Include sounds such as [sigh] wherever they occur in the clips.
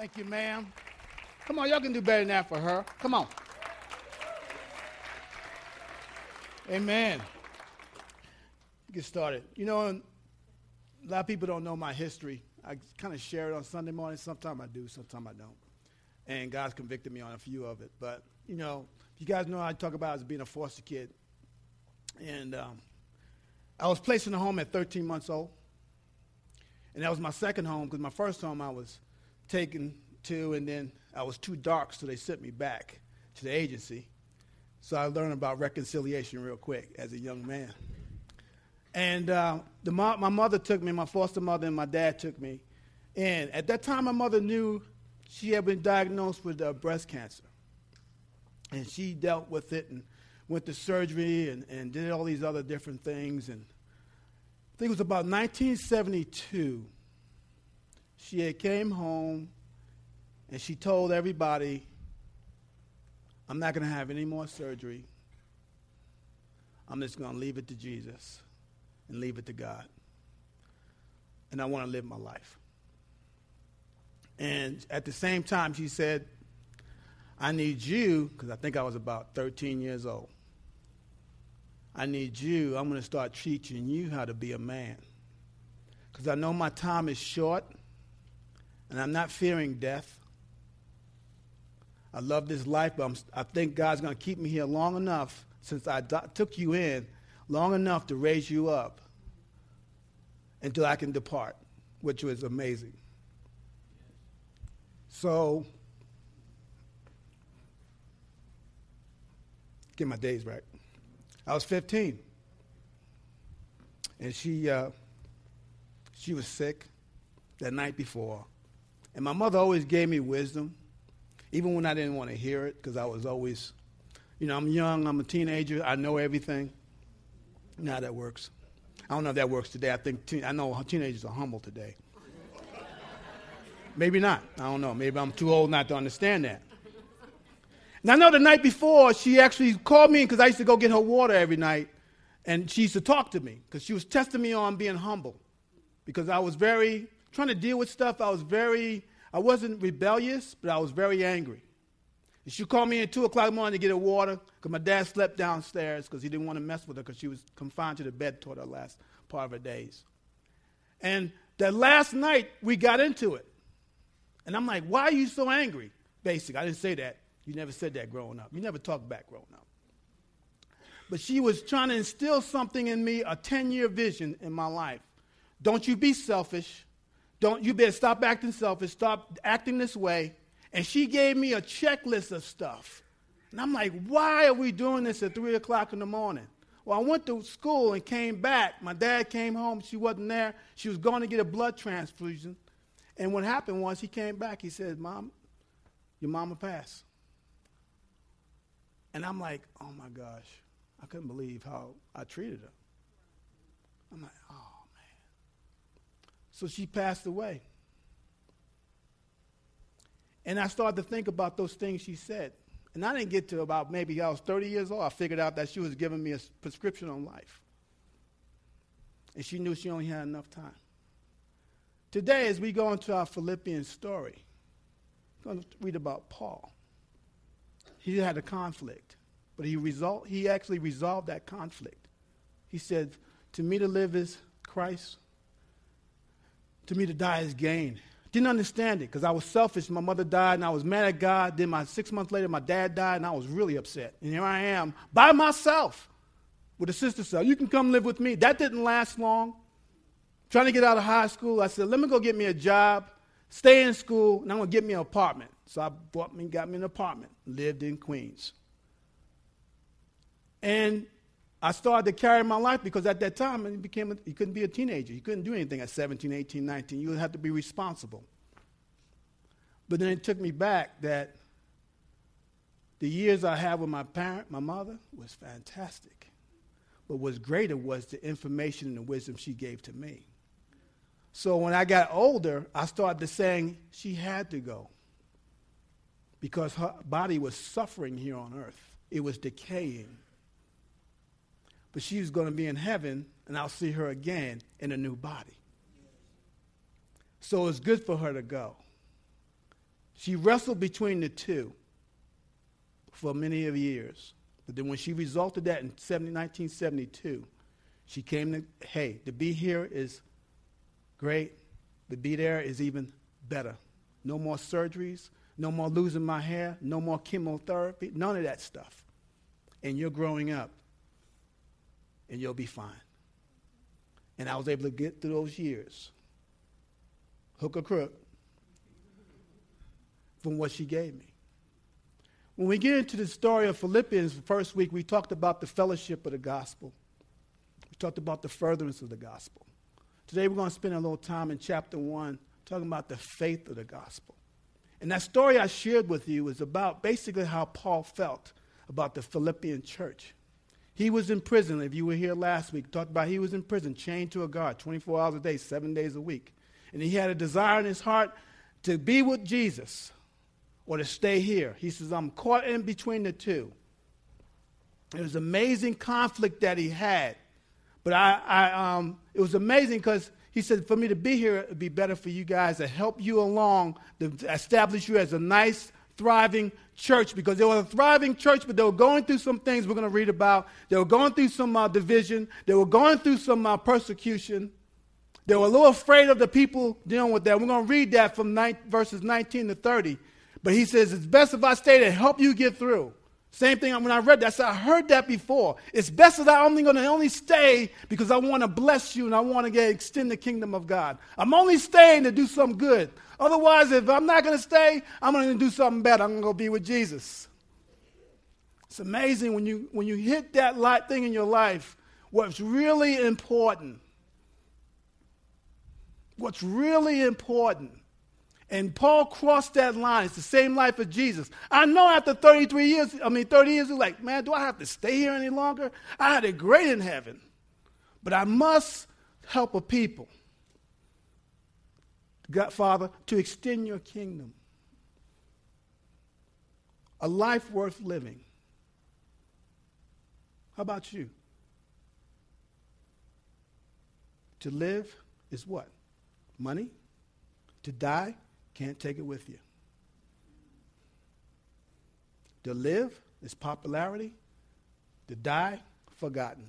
Thank you, ma'am. Come on, y'all can do better than that for her. Come on. Amen. Get started. You know, a lot of people don't know my history. I kind of share it on Sunday morning. Sometimes I do, sometimes I don't. And God's convicted me on a few of it. But, you know, you guys know I talk about as being a foster kid. And um, I was placed in a home at 13 months old. And that was my second home because my first home I was taken to, and then I was too dark, so they sent me back to the agency. So I learned about reconciliation real quick as a young man. And uh, the mo- my mother took me, my foster mother and my dad took me. And at that time, my mother knew she had been diagnosed with uh, breast cancer. And she dealt with it and went to surgery and, and did all these other different things. And I think it was about 1972. She had came home and she told everybody, I'm not going to have any more surgery. I'm just going to leave it to Jesus and leave it to God. And I want to live my life. And at the same time, she said, I need you, because I think I was about 13 years old. I need you. I'm going to start teaching you how to be a man. Because I know my time is short, and I'm not fearing death. I love this life, but I'm, i think God's going to keep me here long enough since I do- took you in, long enough to raise you up until I can depart, which was amazing. So, get my days right. I was 15, and she uh, she was sick that night before, and my mother always gave me wisdom, even when I didn't want to hear it, because I was always, you know, I'm young, I'm a teenager, I know everything. Now that works. I don't know if that works today. I think teen, I know teenagers are humble today. Maybe not. I don't know. Maybe I'm too old not to understand that. And I know the night before, she actually called me because I used to go get her water every night. And she used to talk to me because she was testing me on being humble. Because I was very, trying to deal with stuff, I was very, I wasn't rebellious, but I was very angry. And she called me at 2 o'clock in the morning to get her water because my dad slept downstairs because he didn't want to mess with her because she was confined to the bed toward her last part of her days. And that last night, we got into it. And I'm like, why are you so angry? Basic. I didn't say that. You never said that growing up. You never talked back growing up. But she was trying to instill something in me, a 10 year vision in my life. Don't you be selfish. Don't you better stop acting selfish. Stop acting this way. And she gave me a checklist of stuff. And I'm like, why are we doing this at 3 o'clock in the morning? Well, I went to school and came back. My dad came home. She wasn't there. She was going to get a blood transfusion. And what happened was he came back. He said, Mom, your mama passed. And I'm like, oh my gosh, I couldn't believe how I treated her. I'm like, oh. So she passed away. And I started to think about those things she said. And I didn't get to about maybe I was 30 years old. I figured out that she was giving me a prescription on life. And she knew she only had enough time. Today, as we go into our Philippians story, I'm going to read about Paul. He had a conflict, but he, resol- he actually resolved that conflict. He said, To me to live is Christ, to me to die is gain. Didn't understand it because I was selfish. My mother died and I was mad at God. Then my six months later, my dad died and I was really upset. And here I am by myself with a sister cell. You can come live with me. That didn't last long. Trying to get out of high school, I said, let me go get me a job, stay in school, and I'm going to get me an apartment. So I bought me, got me an apartment, lived in Queens. And I started to carry my life because at that time you became a, you couldn't be a teenager. You couldn't do anything at 17, 18, 19. You had to be responsible. But then it took me back that the years I had with my parent, my mother, was fantastic. But what's greater was the information and the wisdom she gave to me. So when I got older, I started to saying she had to go because her body was suffering here on earth. It was decaying but she's going to be in heaven, and I'll see her again in a new body. So it's good for her to go. She wrestled between the two for many of years. But then when she resulted that in 1972, she came to, hey, to be here is great. To be there is even better. No more surgeries, no more losing my hair, no more chemotherapy, none of that stuff. And you're growing up, and you'll be fine. And I was able to get through those years, hook or crook, from what she gave me. When we get into the story of Philippians, the first week, we talked about the fellowship of the gospel. We talked about the furtherance of the gospel. Today, we're going to spend a little time in chapter 1 talking about the faith of the gospel. And that story I shared with you is about basically how Paul felt about the Philippian church. He was in prison. If you were here last week, talked about he was in prison, chained to a guard 24 hours a day, seven days a week. And he had a desire in his heart to be with Jesus or to stay here. He says, I'm caught in between the two. It was amazing conflict that he had. But I, I um, it was amazing because he said, for me to be here, it would be better for you guys to help you along, to establish you as a nice, thriving church because they were a thriving church, but they were going through some things we're going to read about. They were going through some uh, division. They were going through some uh, persecution. They were a little afraid of the people dealing with that. We're going to read that from verses 19 to 30. But he says, It's best if I stay to help you get through. Same thing when I read that. I said, I heard that before. It's best that I'm only going to only stay because I want to bless you and I want to extend the kingdom of God. I'm only staying to do some good. Otherwise, if I'm not going to stay, I'm going to do something better. I'm going to go be with Jesus. It's amazing when you when you hit that light thing in your life. What's really important? What's really important and Paul crossed that line. It's the same life as Jesus. I know after 33 years, I mean, 30 years, he's like, man, do I have to stay here any longer? I had it great in heaven. But I must help a people, God, Father, to extend your kingdom. A life worth living. How about you? To live is what? Money? To die? Can't take it with you. To live is popularity, to die, forgotten.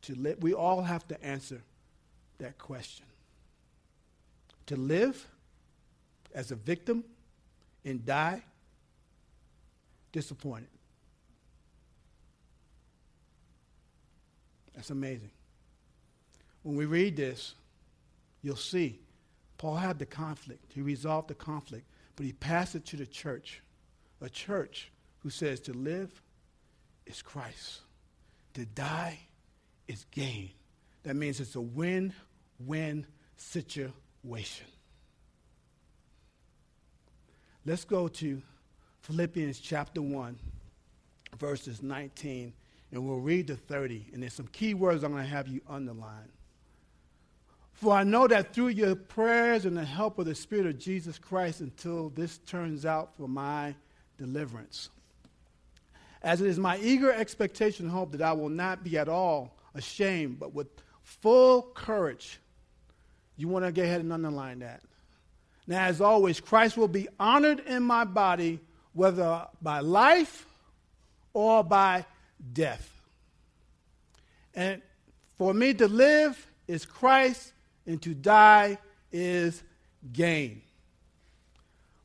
To live, we all have to answer that question. To live as a victim and die disappointed. That's amazing. When we read this, you'll see Paul had the conflict. He resolved the conflict, but he passed it to the church. A church who says to live is Christ, to die is gain. That means it's a win win situation. Let's go to Philippians chapter 1, verses 19, and we'll read to 30. And there's some key words I'm going to have you underline. For I know that through your prayers and the help of the Spirit of Jesus Christ, until this turns out for my deliverance. As it is my eager expectation and hope that I will not be at all ashamed, but with full courage. You want to go ahead and underline that. Now, as always, Christ will be honored in my body, whether by life or by death. And for me to live is Christ and to die is gain.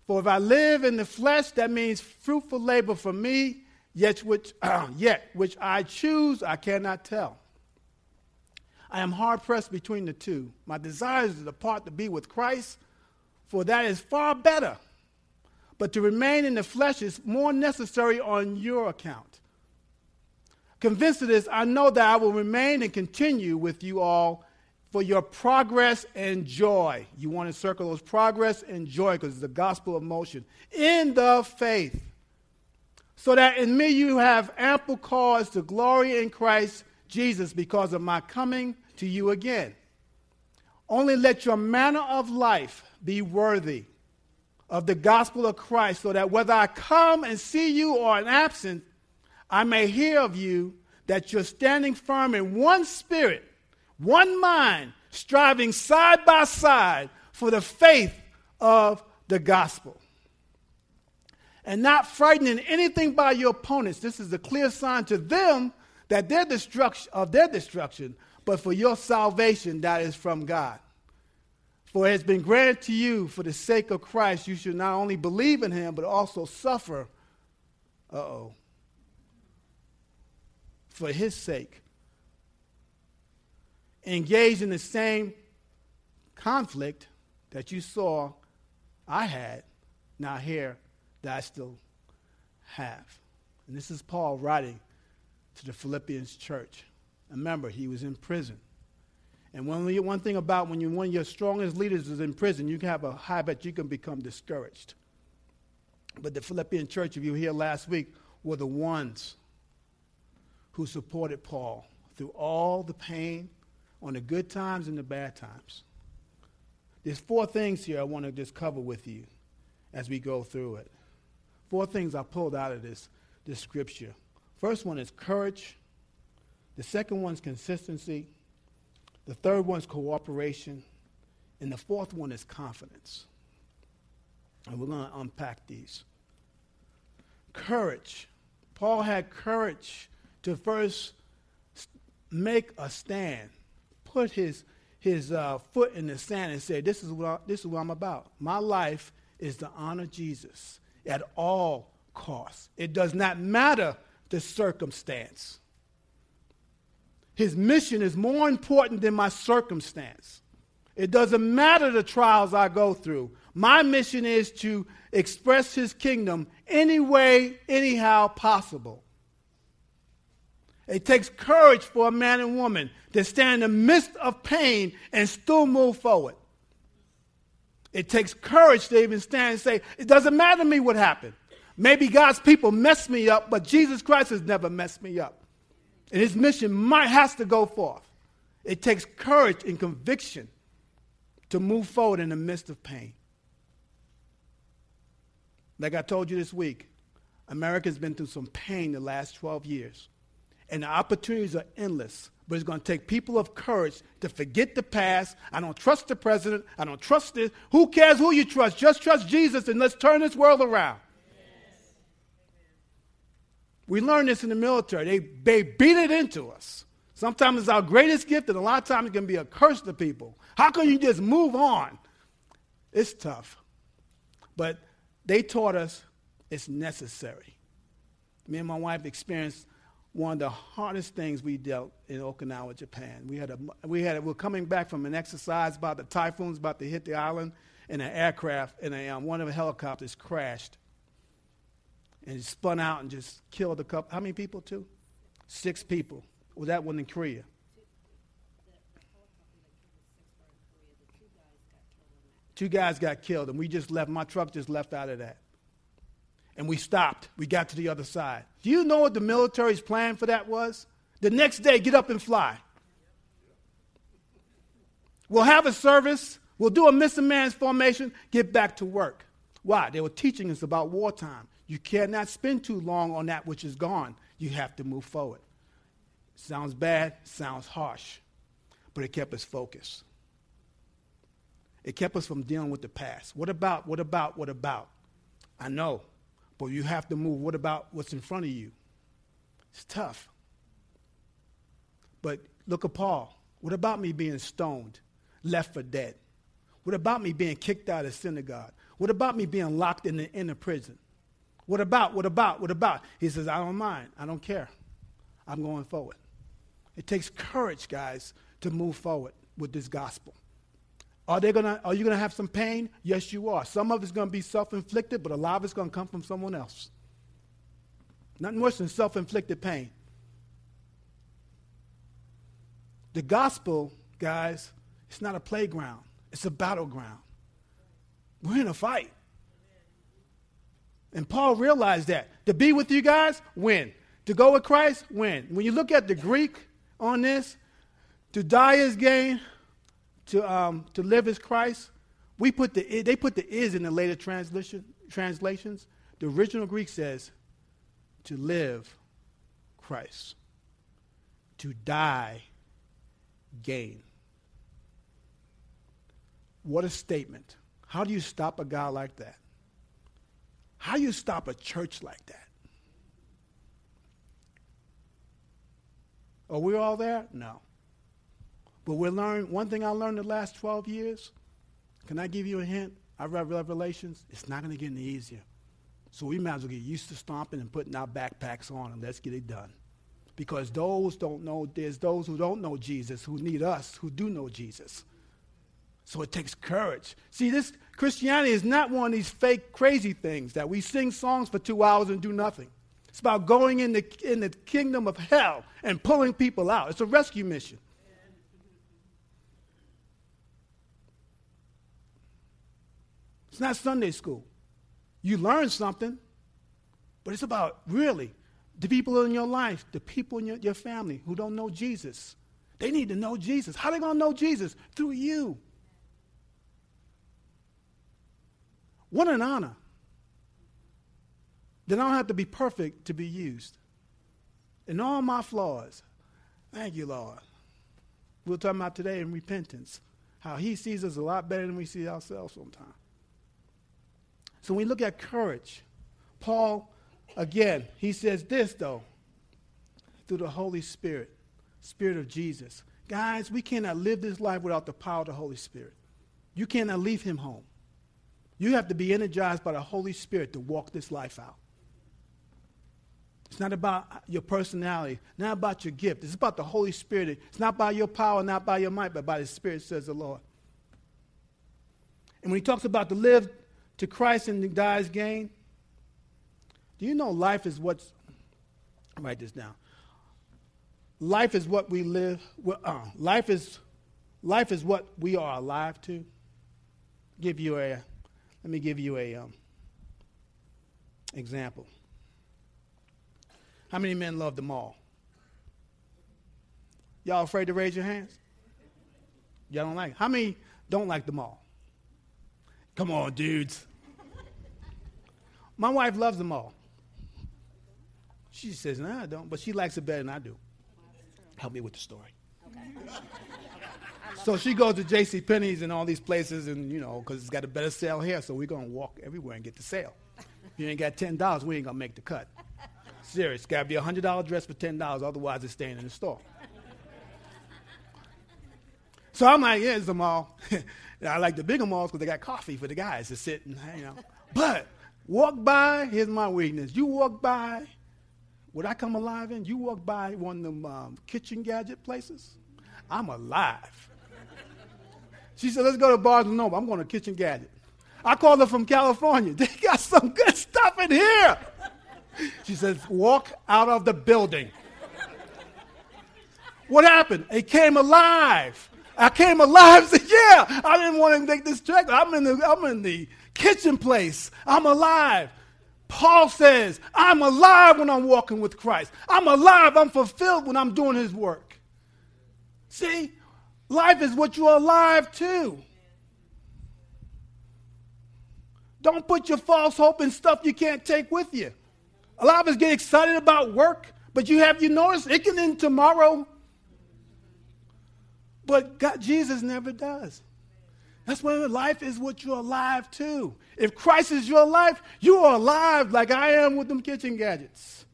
For if I live in the flesh, that means fruitful labor for me, yet which, [clears throat] yet which I choose, I cannot tell. I am hard pressed between the two. My desire is to depart to be with Christ, for that is far better. But to remain in the flesh is more necessary on your account. Convinced of this, I know that I will remain and continue with you all for your progress and joy. You want to circle those progress and joy because it's the gospel of motion. In the faith. So that in me you have ample cause to glory in Christ Jesus because of my coming to you again. Only let your manner of life be worthy of the gospel of Christ, so that whether I come and see you or am absent, I may hear of you that you're standing firm in one spirit one mind, striving side by side for the faith of the gospel. And not frightening anything by your opponents. This is a clear sign to them that their destruction of their destruction, but for your salvation that is from God. For it has been granted to you for the sake of Christ, you should not only believe in him, but also suffer. Uh oh. For his sake. Engage in the same conflict that you saw I had, now here, that I still have. And this is Paul writing to the Philippians church. Remember, he was in prison. And one, one thing about when you, one of your strongest leaders is in prison, you can have a habit, you can become discouraged. But the Philippian church, if you were here last week, were the ones who supported Paul through all the pain, on the good times and the bad times. There's four things here I want to just cover with you as we go through it. Four things I pulled out of this, this scripture. First one is courage. The second one is consistency. The third one is cooperation. And the fourth one is confidence. And we're going to unpack these. Courage. Paul had courage to first make a stand, put his, his uh, foot in the sand and said, this is, what I, this is what I'm about. My life is to honor Jesus at all costs. It does not matter the circumstance. His mission is more important than my circumstance. It doesn't matter the trials I go through. My mission is to express his kingdom any way, anyhow possible. It takes courage for a man and woman to stand in the midst of pain and still move forward. It takes courage to even stand and say, It doesn't matter to me what happened. Maybe God's people messed me up, but Jesus Christ has never messed me up. And his mission might has to go forth. It takes courage and conviction to move forward in the midst of pain. Like I told you this week, America's been through some pain the last 12 years. And the opportunities are endless. But it's going to take people of courage to forget the past. I don't trust the president. I don't trust this. Who cares who you trust? Just trust Jesus and let's turn this world around. We learned this in the military. They, they beat it into us. Sometimes it's our greatest gift, and a lot of times it can be a curse to people. How can you just move on? It's tough. But they taught us it's necessary. Me and my wife experienced one of the hardest things we dealt in Okinawa, Japan. We had a, we had a, we were coming back from an exercise about the typhoons about to hit the island, and an aircraft and a, um, one of the helicopters crashed and spun out and just killed a couple. How many people, too? Six people. Was that one in Korea? Two guys got killed, and we just left. My truck just left out of that. And we stopped. We got to the other side. Do you know what the military's plan for that was? The next day, get up and fly. We'll have a service. We'll do a missing man's formation. Get back to work. Why? They were teaching us about wartime. You cannot spend too long on that which is gone. You have to move forward. Sounds bad, sounds harsh, but it kept us focused. It kept us from dealing with the past. What about, what about, what about? I know, but you have to move. What about what's in front of you? It's tough. But look at Paul. What about me being stoned, left for dead? What about me being kicked out of synagogue? What about me being locked in the inner prison? What about? What about? What about? He says, I don't mind. I don't care. I'm going forward. It takes courage, guys, to move forward with this gospel. Are, they gonna, are you to have some pain? Yes, you are. Some of it's going to be self inflicted, but a lot of it's going to come from someone else. Nothing worse than self inflicted pain. The gospel, guys, it's not a playground, it's a battleground. We're in a fight. And Paul realized that. To be with you guys, win. To go with Christ, win. When you look at the Greek on this, to die is gain, to, um, to live as Christ. We put the, they put the is in the later translation, translations. The original Greek says, to live Christ. To die, gain. What a statement. How do you stop a guy like that? How do you stop a church like that? Are we all there? No. But we learned one thing I learned the last 12 years. Can I give you a hint? I read Revelations. It's not going to get any easier. So we might as well get used to stomping and putting our backpacks on and let's get it done. Because those don't know, there's those who don't know Jesus who need us who do know Jesus. So it takes courage. See, this Christianity is not one of these fake, crazy things that we sing songs for two hours and do nothing. It's about going in the, in the kingdom of hell and pulling people out. It's a rescue mission. It's not Sunday school. You learn something, but it's about really the people in your life, the people in your, your family who don't know Jesus. They need to know Jesus. How are they going to know Jesus? Through you. What an honor. Then I don't have to be perfect to be used. In all my flaws, thank you, Lord. We're talking about today in repentance, how He sees us a lot better than we see ourselves sometimes. So when we look at courage, Paul, again, he says this, though, through the Holy Spirit, Spirit of Jesus. Guys, we cannot live this life without the power of the Holy Spirit. You cannot leave Him home. You have to be energized by the Holy Spirit to walk this life out. It's not about your personality, not about your gift. It's about the Holy Spirit. It's not by your power, not by your might, but by the Spirit, says the Lord. And when he talks about to live to Christ and to die gain, do you know life is what's, write this down. Life is what we live, uh, life, is, life is what we are alive to. Give you a let me give you a um, example. How many men love the mall? Y'all afraid to raise your hands? Y'all don't like it. How many don't like the mall? Come on, dudes. My wife loves the mall. She says, no, I don't, but she likes it better than I do. Help me with the story. Okay. So she goes to J.C. Penney's and all these places, and you know, because it's got a better sale here, so we're gonna walk everywhere and get the sale. If you ain't got ten dollars, we ain't gonna make the cut. Serious, gotta be a hundred dollar dress for ten dollars, otherwise it's staying in the store. So I'm like, yeah, it's a mall. [laughs] I like the bigger malls because they got coffee for the guys to sit and you know. But walk by, here's my weakness. You walk by, would I come alive in? You walk by one of them um, kitchen gadget places, I'm alive. She said, let's go to Barnes Noble. I'm going to Kitchen Gadget. I called her from California. [laughs] They got some good stuff in here. She says, walk out of the building. What happened? It came alive. I came alive. [laughs] Said, yeah, I didn't want to make this trek. I'm in the, I'm in the kitchen place. I'm alive. Paul says, I'm alive when I'm walking with Christ. I'm alive. I'm fulfilled when I'm doing his work. See, Life is what you're alive to. Don't put your false hope in stuff you can't take with you. A lot of us get excited about work, but you have you noticed it can end tomorrow. But God, Jesus never does. That's why life is what you're alive to. If Christ is your life, you are alive like I am with them kitchen gadgets.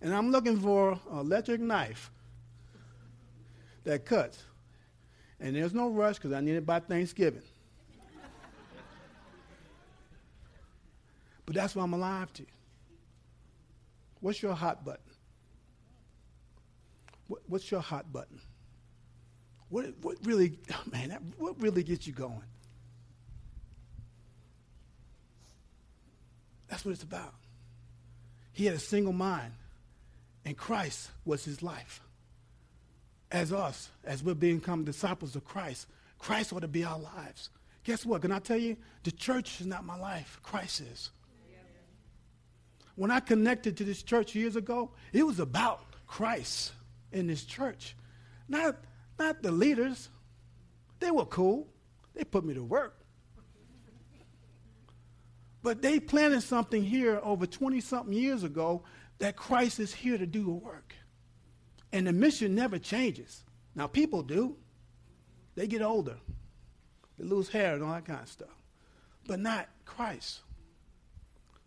And I'm looking for an electric knife that cuts. And there's no rush because I need it by Thanksgiving. but that's what I'm alive to. What's your hot button? What's your hot button? What, what really, oh man, that, what really gets you going? That's what it's about. He had a single mind, and Christ was his life as us, as we're become disciples of Christ, Christ ought to be our lives. Guess what? Can I tell you? The church is not my life. Christ is. When I connected to this church years ago, it was about Christ in this church. Not, not the leaders. They were cool. They put me to work. But they planted something here over 20 something years ago that Christ is here to do a work. And the mission never changes. Now, people do. They get older. They lose hair and all that kind of stuff. But not Christ.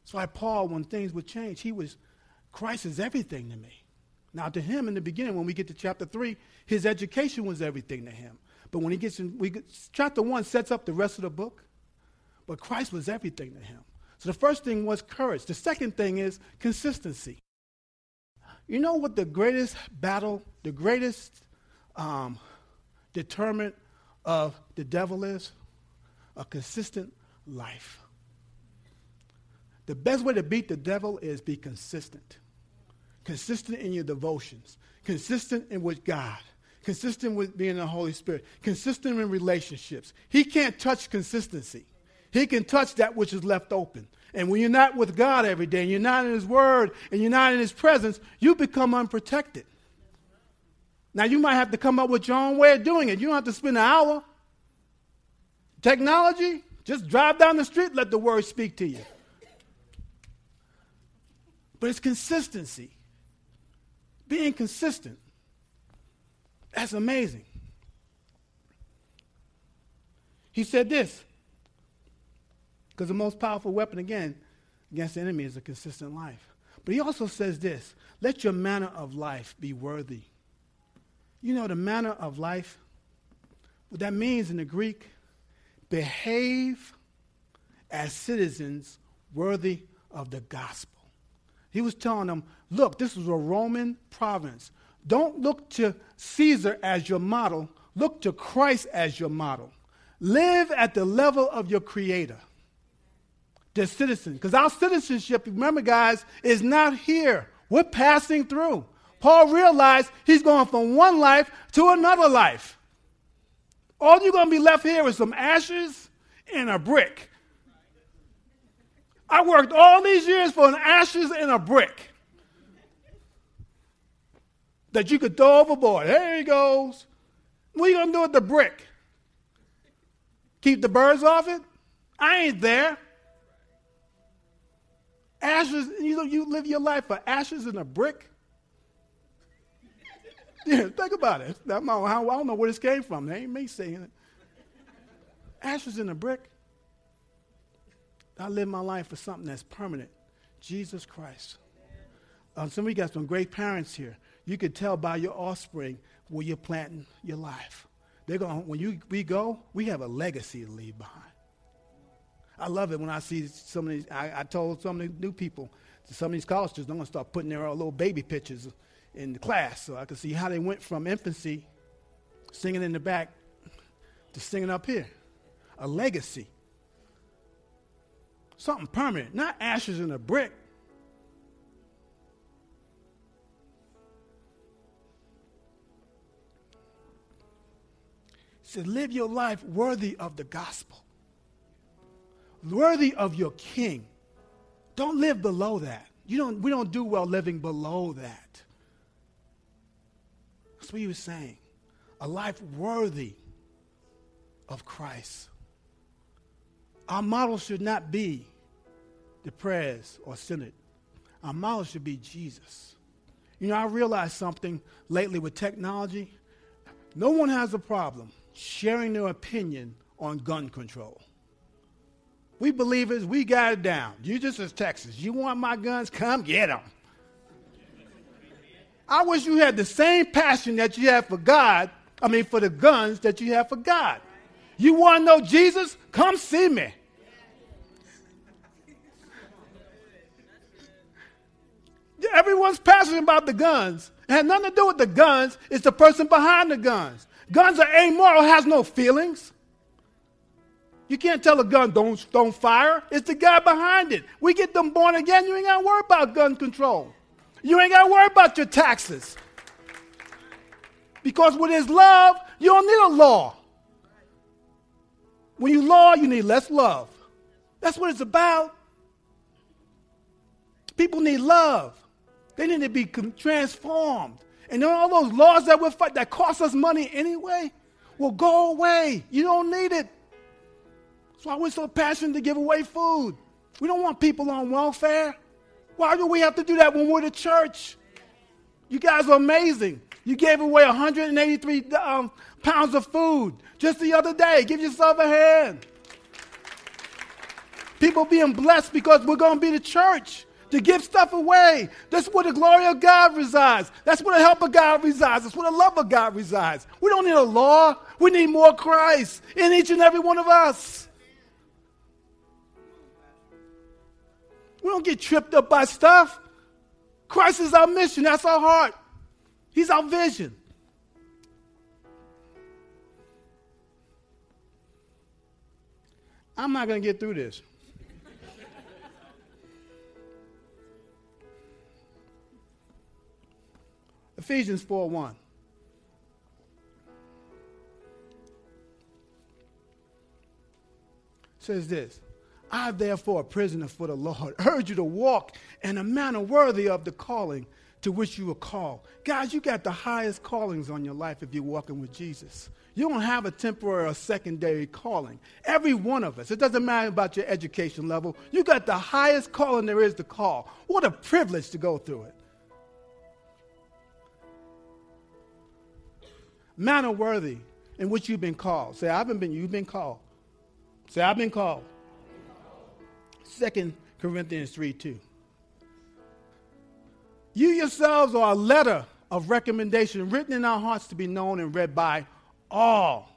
That's why Paul, when things would change, he was, Christ is everything to me. Now, to him in the beginning, when we get to chapter 3, his education was everything to him. But when he gets in, we get, chapter 1 sets up the rest of the book. But Christ was everything to him. So the first thing was courage. The second thing is consistency. You know what the greatest battle, the greatest um, determinant of the devil is? A consistent life. The best way to beat the devil is be consistent. Consistent in your devotions, consistent in with God, consistent with being the Holy Spirit, consistent in relationships. He can't touch consistency. He can touch that which is left open. And when you're not with God every day, and you're not in His Word, and you're not in His presence, you become unprotected. Now, you might have to come up with your own way of doing it. You don't have to spend an hour. Technology, just drive down the street, let the Word speak to you. But it's consistency. Being consistent. That's amazing. He said this because the most powerful weapon, again, against the enemy is a consistent life. But he also says this let your manner of life be worthy. You know, the manner of life, what that means in the Greek, behave as citizens worthy of the gospel. He was telling them, look, this is a Roman province. Don't look to Caesar as your model, look to Christ as your model. Live at the level of your Creator the citizen. Because our citizenship, remember, guys, is not here. We're passing through. Paul realized he's going from one life to another life. All you're going to be left here is some ashes and a brick. I worked all these years for an ashes and a brick that you could throw overboard. There he goes. What are you going to do with the brick? Keep the birds off it? I ain't there. Ashes, you, know, you live your life for ashes in a brick? [laughs] Yeah, think about it. I don't, know, I don't know where this came from. They ain't me saying it. Ashes in a brick. I live my life for something that's permanent. Jesus Christ. Um, some of you got some great parents here. You can tell by your offspring where you're planting your life. They're going when you we go, we have a legacy to leave behind. I love it when I see some of these. I, I told some of the new people, some of these college students, I'm going to start putting their little baby pictures in the class so I can see how they went from infancy, singing in the back, to singing up here. A legacy. Something permanent, not ashes in a brick. Said, live your life worthy of the gospel worthy of your king. Don't live below that. You don't, we don't do well living below that. That's what he was saying. A life worthy of Christ. Our model should not be the or synod. Our model should be Jesus. You know, I realized something lately with technology. No one has a problem sharing their opinion on gun control. We believers, we got it down. You just as Texas. You want my guns? Come get them. I wish you had the same passion that you have for God, I mean, for the guns that you have for God. You want to know Jesus? Come see me. Everyone's passionate about the guns. It had nothing to do with the guns. It's the person behind the guns. Guns are amoral, has no feelings. You can't tell a gun don't, don't fire. It's the guy behind it. We get them born again, you ain't got to worry about gun control. You ain't got to worry about your taxes. Because with his love, you don't need a law. When you law, you need less love. That's what it's about. People need love. They need to be transformed. And all those laws that we fight that cost us money anyway will go away. You don't need it. That's why we're so passionate to give away food. We don't want people on welfare. Why do we have to do that when we're the church? You guys are amazing. You gave away 183 um, pounds of food just the other day. Give yourself a hand. People being blessed because we're going to be the church to give stuff away. That's where the glory of God resides. That's where the help of God resides. That's where the love of God resides. We don't need a law. We need more Christ in each and every one of us. We don't get tripped up by stuff. Christ is our mission. That's our heart. He's our vision. I'm not going to get through this. Ephesians 4 1. Says this I, therefore, a prisoner for the Lord, [laughs] urge you to walk in a manner worthy of the calling to which you were called. Guys, you got the highest callings on your life if you're walking with Jesus. You don't have a temporary or secondary calling. Every one of us, it doesn't matter about your education level, you got the highest calling there is to call. What a privilege to go through it. manner worthy in which you've been called. Say, I've been, you've been called. Say, I've been called. Second Corinthians 3 2. You yourselves are a letter of recommendation written in our hearts to be known and read by all.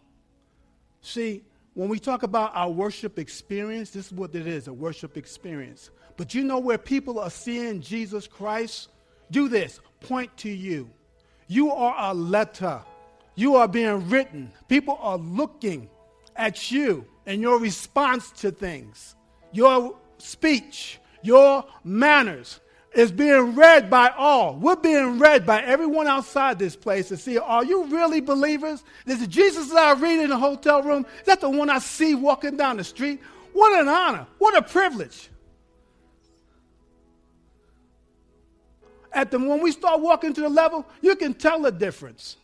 See, when we talk about our worship experience, this is what it is a worship experience. But you know where people are seeing Jesus Christ? Do this point to you. You are a letter you are being written. People are looking at you and your response to things. Your speech, your manners is being read by all. We're being read by everyone outside this place to see are you really believers? Is it Jesus that I read in the hotel room? Is that the one I see walking down the street? What an honor. What a privilege. At the when we start walking to the level, you can tell the difference.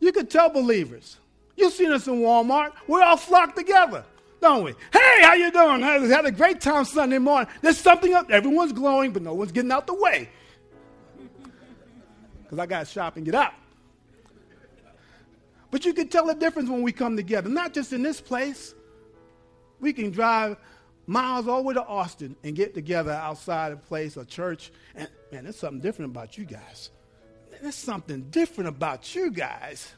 You can tell believers. You've seen us in Walmart. We all flock together, don't we? Hey, how you doing? Had a great time Sunday morning. There's something up. Everyone's glowing, but no one's getting out the way. Because I got to shop and get out. But you can tell the difference when we come together. Not just in this place. We can drive miles all the way to Austin and get together outside a place, a church. And man, there's something different about you guys there's something different about you guys.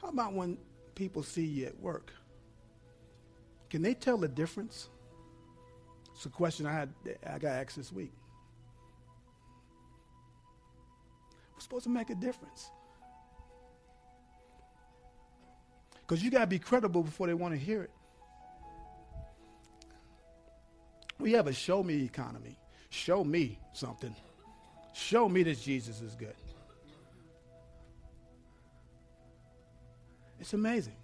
How about when people see you at work? Can they tell the difference? It's a question I had I got asked this week. We're supposed to make a difference. Because you got to be credible before they want to hear it. We have a show me economy. Show me something. Show me that Jesus is good. It's amazing.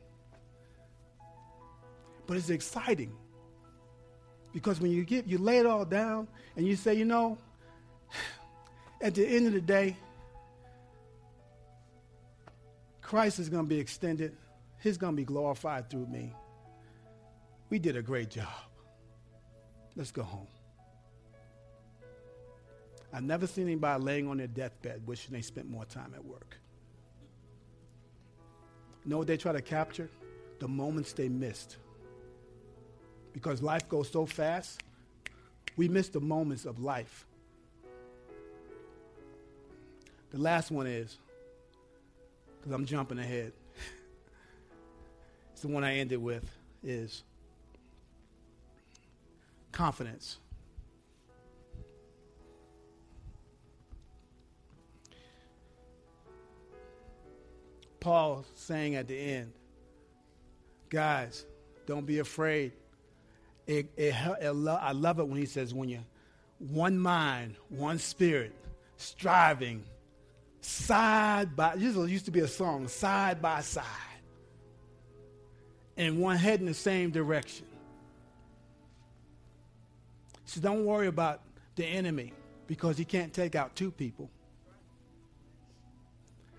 But it's exciting. Because when you get you lay it all down and you say, you know, [sighs] at the end of the day, Christ is going to be extended. He's going to be glorified through me. We did a great job. Let's go home. I've never seen anybody laying on their deathbed wishing they spent more time at work know what they try to capture? The moments they missed. Because life goes so fast, we miss the moments of life. The last one is, because I'm jumping ahead, it's [laughs] the one I ended with, is confidence. Paul saying at the end, guys, don't be afraid. It, it, it, I love it when he says, when you're one mind, one spirit, striving side by, this used to be a song, side by side, and one head in the same direction. So don't worry about the enemy because he can't take out two people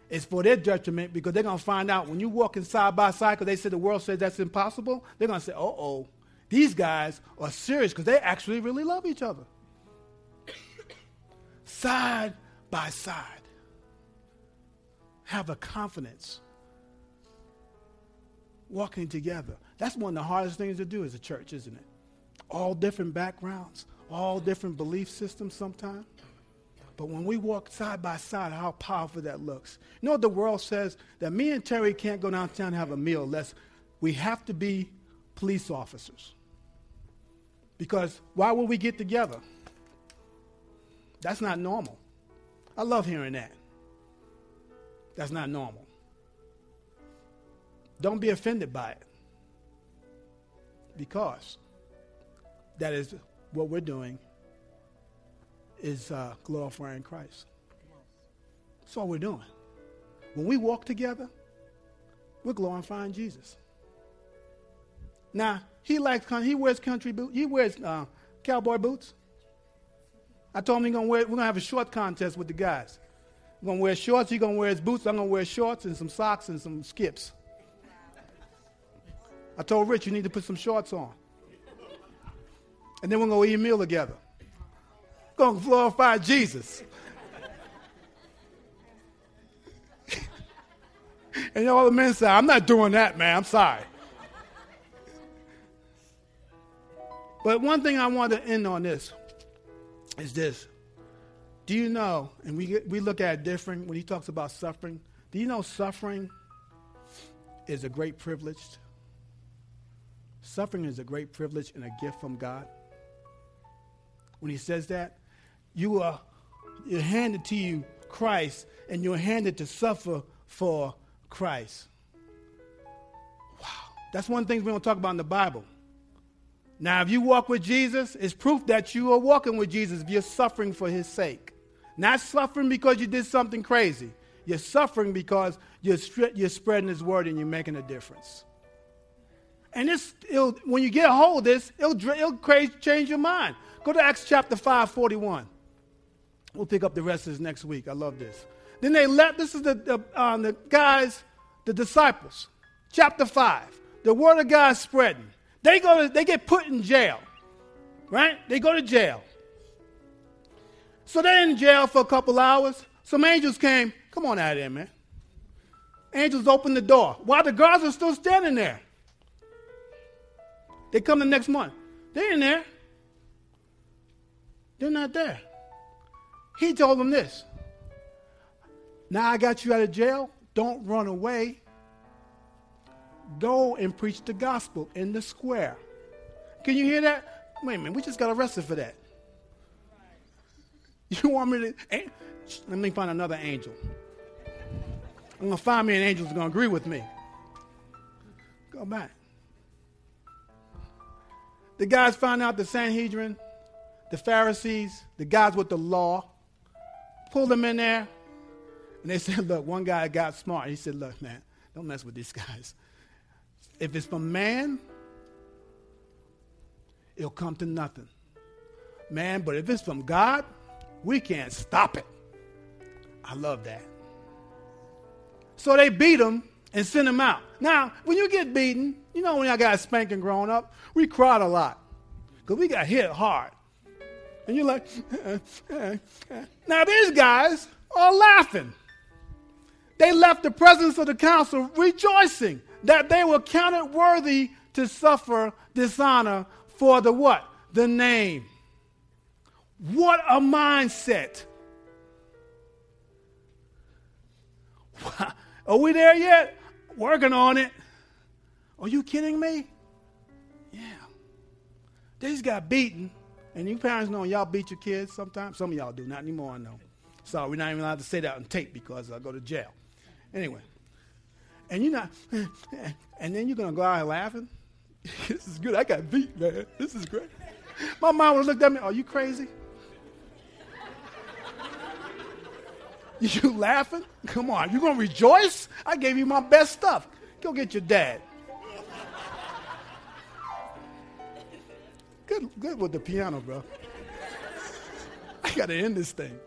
it's for their detriment because they're going to find out when you're walking side by side because they said the world says that's impossible. They're going to say, oh, oh, these guys are serious because they actually really love each other. [coughs] side by side. Have a confidence walking together. That's one of the hardest things to do as a church, isn't it? All different backgrounds, all different belief systems sometimes. But when we walk side by side, how powerful that looks. You know the world says? That me and Terry can't go downtown and have a meal unless we have to be police officers. Because why would we get together? That's not normal. I love hearing that. That's not normal. Don't be offended by it. Because that is what we're doing is uh, glorifying Christ. That's all we're doing. When we walk together, we're glorifying Jesus. Now, he likes, he wears country boots. He wears uh, cowboy boots. I told him he's gonna wear, we're to have a short contest with the guys. Going to wear shorts. He's to wear his boots. I'm to wear shorts and some socks and some skips. I told Rich, you need to put some shorts on. And then we're to eat a meal together. To glorify Jesus. [laughs] and all the men said, I'm not doing that, man. I'm sorry. But one thing I want to end on this is this. Do you know, and we, we look at different when he talks about suffering, do you know suffering is a great privilege? Suffering is a great privilege and a gift from God. When he says that, you are you're handed to you Christ and you're handed to suffer for Christ. Wow. That's one thing we don't talk about in the Bible. Now, if you walk with Jesus, it's proof that you are walking with Jesus if you're suffering for his sake. Not suffering because you did something crazy. You're suffering because you're, you're spreading his word and you're making a difference. And this, when you get a hold of this, it'll, it'll change your mind. Go to Acts chapter 5, 41. We'll pick up the rest of this next week. I love this. Then they left, this is the, the, uh, the guys, the disciples. Chapter 5. The word of God spreading. They go to, they get put in jail. Right? They go to jail. So they're in jail for a couple hours. Some angels came. Come on out of there, man. Angels opened the door while the guards are still standing there. They come the next morning. They're in there. They're not there. He told them this. Now I got you out of jail. Don't run away. Go and preach the gospel in the square. Can you hear that? Wait a minute, we just got arrested for that. You want me to? Eh, let me find another angel. I'm going to find me an angel who's going to agree with me. Go back. The guys found out the Sanhedrin, the Pharisees, the guys with the law, pulled them in there, and they said, Look, one guy got smart. He said, Look, man, don't mess with these guys. If it's from man, it'll come to nothing. Man, but if it's from God, we can't stop it. I love that. So they beat him and sent him out. Now, when you get beaten, you know when I got spanking growing up, we cried a lot because we got hit hard. And you're like, [laughs] now these guys are laughing. They left the presence of the council rejoicing that they were counted worthy to suffer dishonor for the what? The name. What a mindset. [laughs] Are we there yet? Working on it. Are you kidding me? Yeah. They just got beaten. And you parents know y'all beat your kids sometimes. Some of y'all do, not anymore, I know. Sorry, we're not even allowed to say that on tape because I go to jail. Anyway. And you're not, and then you're going to go out laughing? [laughs] this is good. I got beat, man. This is great. My mom would have looked at me, are you crazy? [laughs] You laughing? Come on, you gonna rejoice? I gave you my best stuff. Go get your dad. Good, good with the piano, bro. [laughs] I gotta end this thing.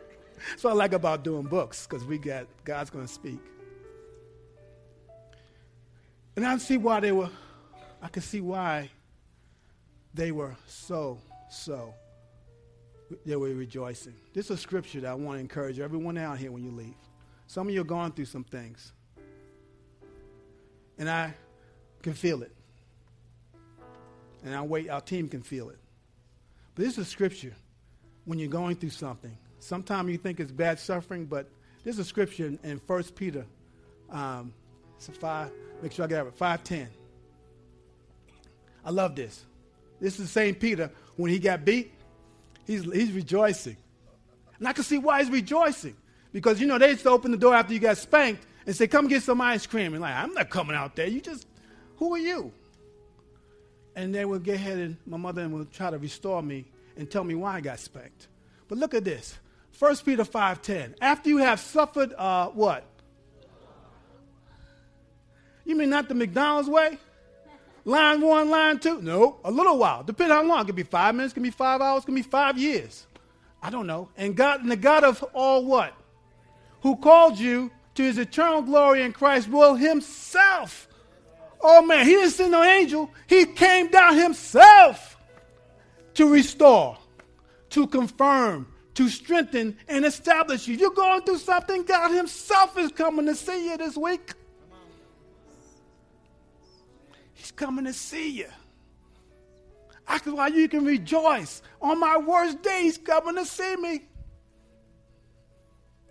That's what I like about doing books, because we got God's gonna speak. And I see why they were, I can see why they were so, so they were rejoicing. This is a scripture that I want to encourage everyone out here when you leave. Some of you are going through some things. And I can feel it. And our, way, our team can feel it. But this is a scripture when you're going through something. Sometimes you think it's bad suffering, but there's a scripture in, in 1 Peter. Um, five, make sure I get it right, 510. I love this. This is same Peter. When he got beat, he's, he's rejoicing. And I can see why he's rejoicing. Because, you know, they used to open the door after you got spanked and say, come get some ice cream. And like, I'm not coming out there. You just, who are you? And they would get ahead and my mother would try to restore me and tell me why I got spanked. But look at this. 1 Peter 5.10. After you have suffered uh, what? You mean not the McDonald's way? Line one, line two? No, a little while. Depending on how long. It could be five minutes, it could be five hours, it could be five years. I don't know. And God, and the God of all what? Who called you to his eternal glory in Christ will himself. Oh man, he didn't send no angel. He came down himself to restore, to confirm, to strengthen, and establish you. You're going through something, God himself is coming to see you this week. He's coming to see you. That's why you can rejoice. On my worst day, he's coming to see me.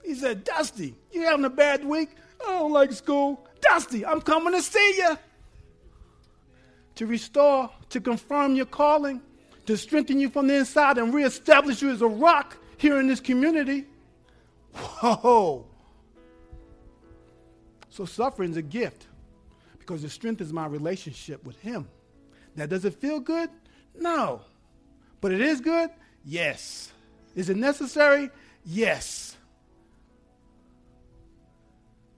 He said, Dusty, you having a bad week? I don't like school. Dusty, I'm coming to see you. To restore, to confirm your calling, to strengthen you from the inside and reestablish you as a rock here in this community. Whoa. So suffering's a gift because it strengthens my relationship with Him. Now, does it feel good? No. But it is good? Yes. Is it necessary? Yes.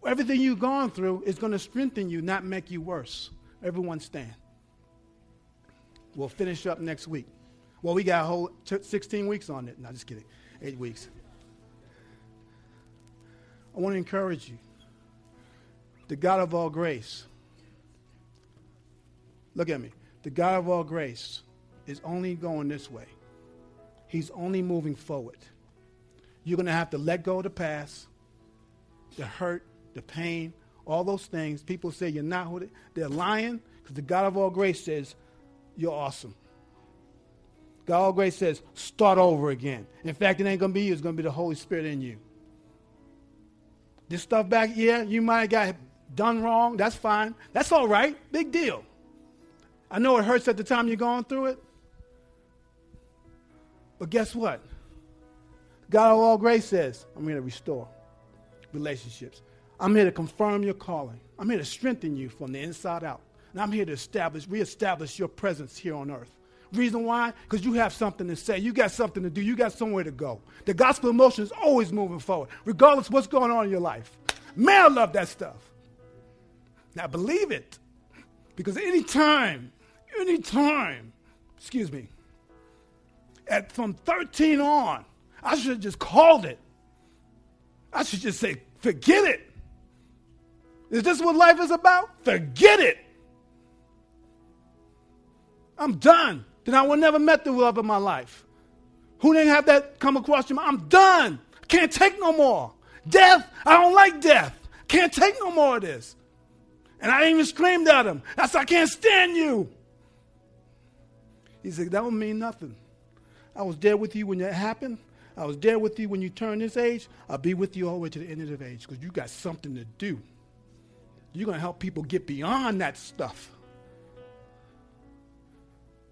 Everything you've gone through is going to strengthen you, not make you worse. Everyone stand. We'll finish up next week. Well, we got a whole 16 weeks on it. No, just kidding. Eight weeks. I want to encourage you. The God of all grace Look at me. The God of all grace is only going this way. He's only moving forward. You're going to have to let go of the past, the hurt, the pain, all those things. People say you're not who they, they're lying because the God of all grace says you're awesome. God of all grace says start over again. In fact, it ain't going to be you. It's going to be the Holy Spirit in you. This stuff back, yeah, you might have got done wrong. That's fine. That's all right. Big deal. I know it hurts at the time you're going through it. But guess what? God of all grace says, I'm here to restore relationships. I'm here to confirm your calling. I'm here to strengthen you from the inside out. And I'm here to establish, reestablish your presence here on earth. Reason why? Because you have something to say. You got something to do. You got somewhere to go. The gospel of motion is always moving forward, regardless what's going on in your life. Man, I love that stuff. Now believe it. Because anytime anytime, excuse me, at from 13 on, I should have just called it. I should just say, forget it. Is this what life is about? Forget it. I'm done. Then I will never met the love of my life. Who didn't have that come across your mind? I'm done. Can't take no more. Death, I don't like death. Can't take no more of this. And I even screamed at him. I said, I can't stand you. He said, That would mean nothing. I was there with you when that happened. I was there with you when you turned this age. I'll be with you all the way to the end of the age because you got something to do. You're going to help people get beyond that stuff.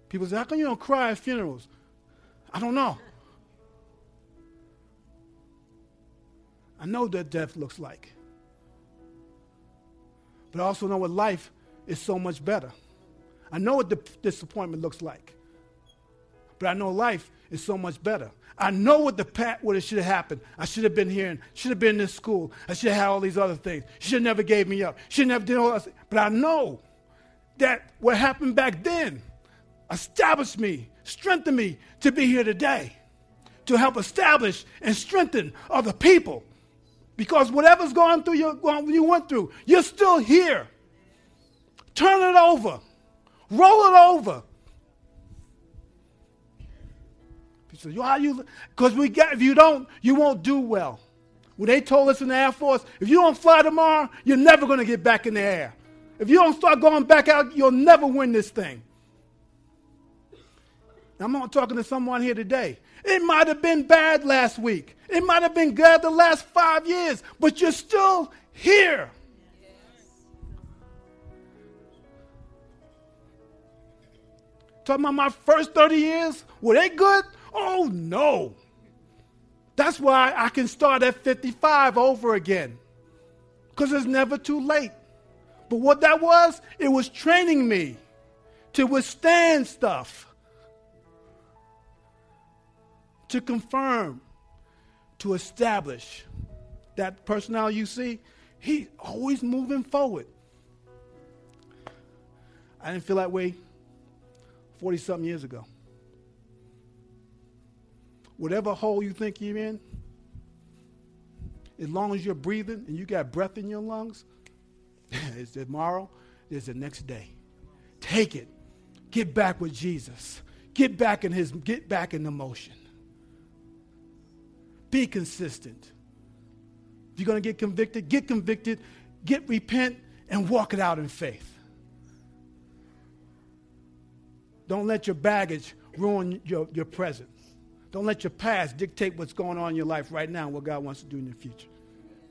People say, How come you don't cry at funerals? I don't know. I know what death looks like. But I also know what life is so much better. I know what the disappointment looks like. But I know life is so much better. I know what the pat what it should have happened. I should have been here and should have been in this school. I should have had all these other things. She should have never gave me up. Should never did all that. But I know that what happened back then established me, strengthened me to be here today, to help establish and strengthen other people. Because whatever's going through you went through, you're still here. Turn it over. Roll it over. So how you? Because we got. If you don't, you won't do well. When they told us in the Air Force, if you don't fly tomorrow, you're never going to get back in the air. If you don't start going back out, you'll never win this thing. I'm not talking to someone here today. It might have been bad last week. It might have been good the last five years, but you're still here. Talking about my first 30 years, were they good? Oh no. That's why I can start at 55 over again. Because it's never too late. But what that was, it was training me to withstand stuff, to confirm, to establish. That personality you see, he's always moving forward. I didn't feel that way 40 something years ago. Whatever hole you think you're in, as long as you're breathing and you got breath in your lungs, [laughs] it's tomorrow, there's the next day. Take it. Get back with Jesus. Get back in his get back in the motion. Be consistent. If you're going to get convicted, get convicted, get repent, and walk it out in faith. Don't let your baggage ruin your, your present. Don't let your past dictate what's going on in your life right now and what God wants to do in the future.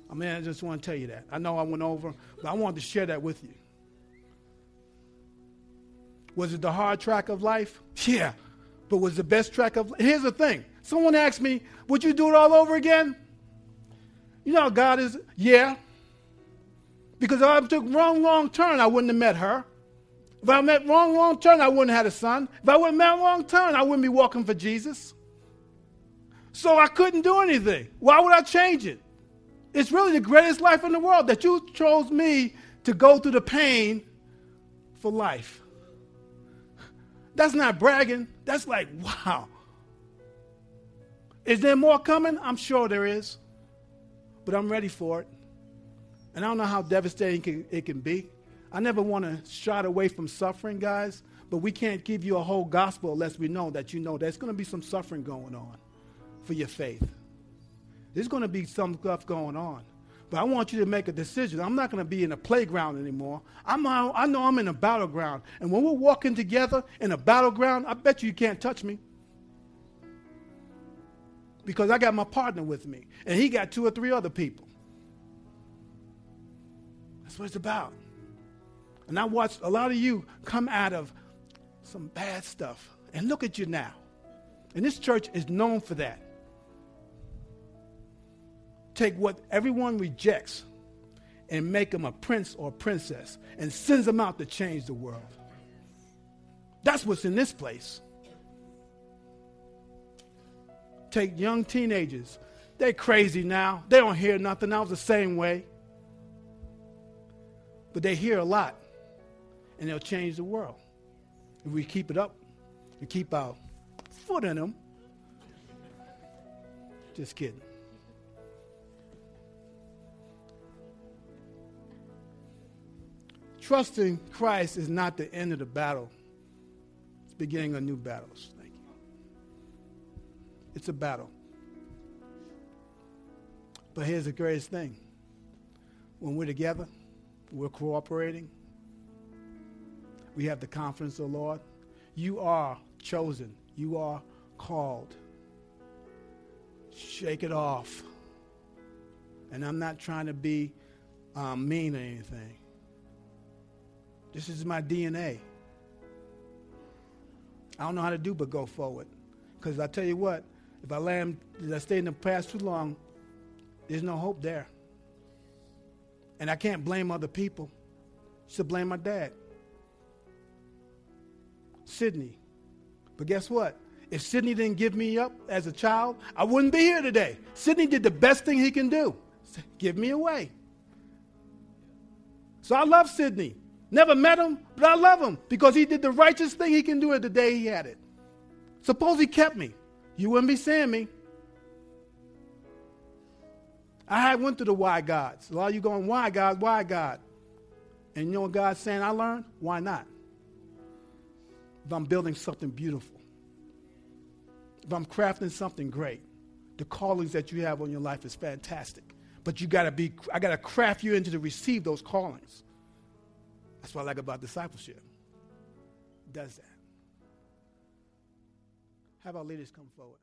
I mean, I just want to tell you that. I know I went over, but I wanted to share that with you. Was it the hard track of life? Yeah. But was the best track of life? Here's the thing. Someone asked me, would you do it all over again? You know God is, yeah. Because if I took wrong, wrong turn, I wouldn't have met her. If I met wrong, wrong turn, I wouldn't have had a son. If I have met wrong turn, I wouldn't be walking for Jesus. So I couldn't do anything. Why would I change it? It's really the greatest life in the world that you chose me to go through the pain for life. That's not bragging. That's like, wow. Is there more coming? I'm sure there is. But I'm ready for it. And I don't know how devastating it can be. I never want to shy away from suffering, guys, but we can't give you a whole gospel unless we know that you know there's going to be some suffering going on for your faith. There's going to be some stuff going on. But I want you to make a decision. I'm not going to be in a playground anymore. I'm, I know I'm in a battleground. And when we're walking together in a battleground, I bet you you can't touch me. Because I got my partner with me. And he got two or three other people. That's what it's about. And I watched a lot of you come out of some bad stuff. And look at you now. And this church is known for that. Take what everyone rejects and make them a prince or princess and sends them out to change the world. That's what's in this place. Take young teenagers. They're crazy now. They don't hear nothing. I was the same way. But they hear a lot and they'll change the world. If we keep it up and keep our foot in them. Just kidding. Trusting Christ is not the end of the battle. It's beginning of new battles. Thank you. It's a battle. But here's the greatest thing. When we're together, we're cooperating, we have the confidence of the Lord. You are chosen. You are called. Shake it off. And I'm not trying to be um, mean or anything. This is my DNA. I don't know how to do but go forward. Because I tell you what, if I land, if I stay in the past too long, there's no hope there. And I can't blame other people. Should blame my dad. Sydney. But guess what? If Sydney didn't give me up as a child, I wouldn't be here today. Sydney did the best thing he can do give me away. So I love Sydney. Never met him, but I love him because he did the righteous thing he can do at the day he had it. Suppose he kept me. You wouldn't be seeing me. I went through the why gods. A lot of you going, why God, why God? And you know what God's saying I learned? Why not? if I'm building something beautiful, if I'm crafting something great, the callings that you have on your life is fantastic. But you gotta be, I gotta craft you into to receive those callings. That's what I like about discipleship. Does that. Have our leaders come forward.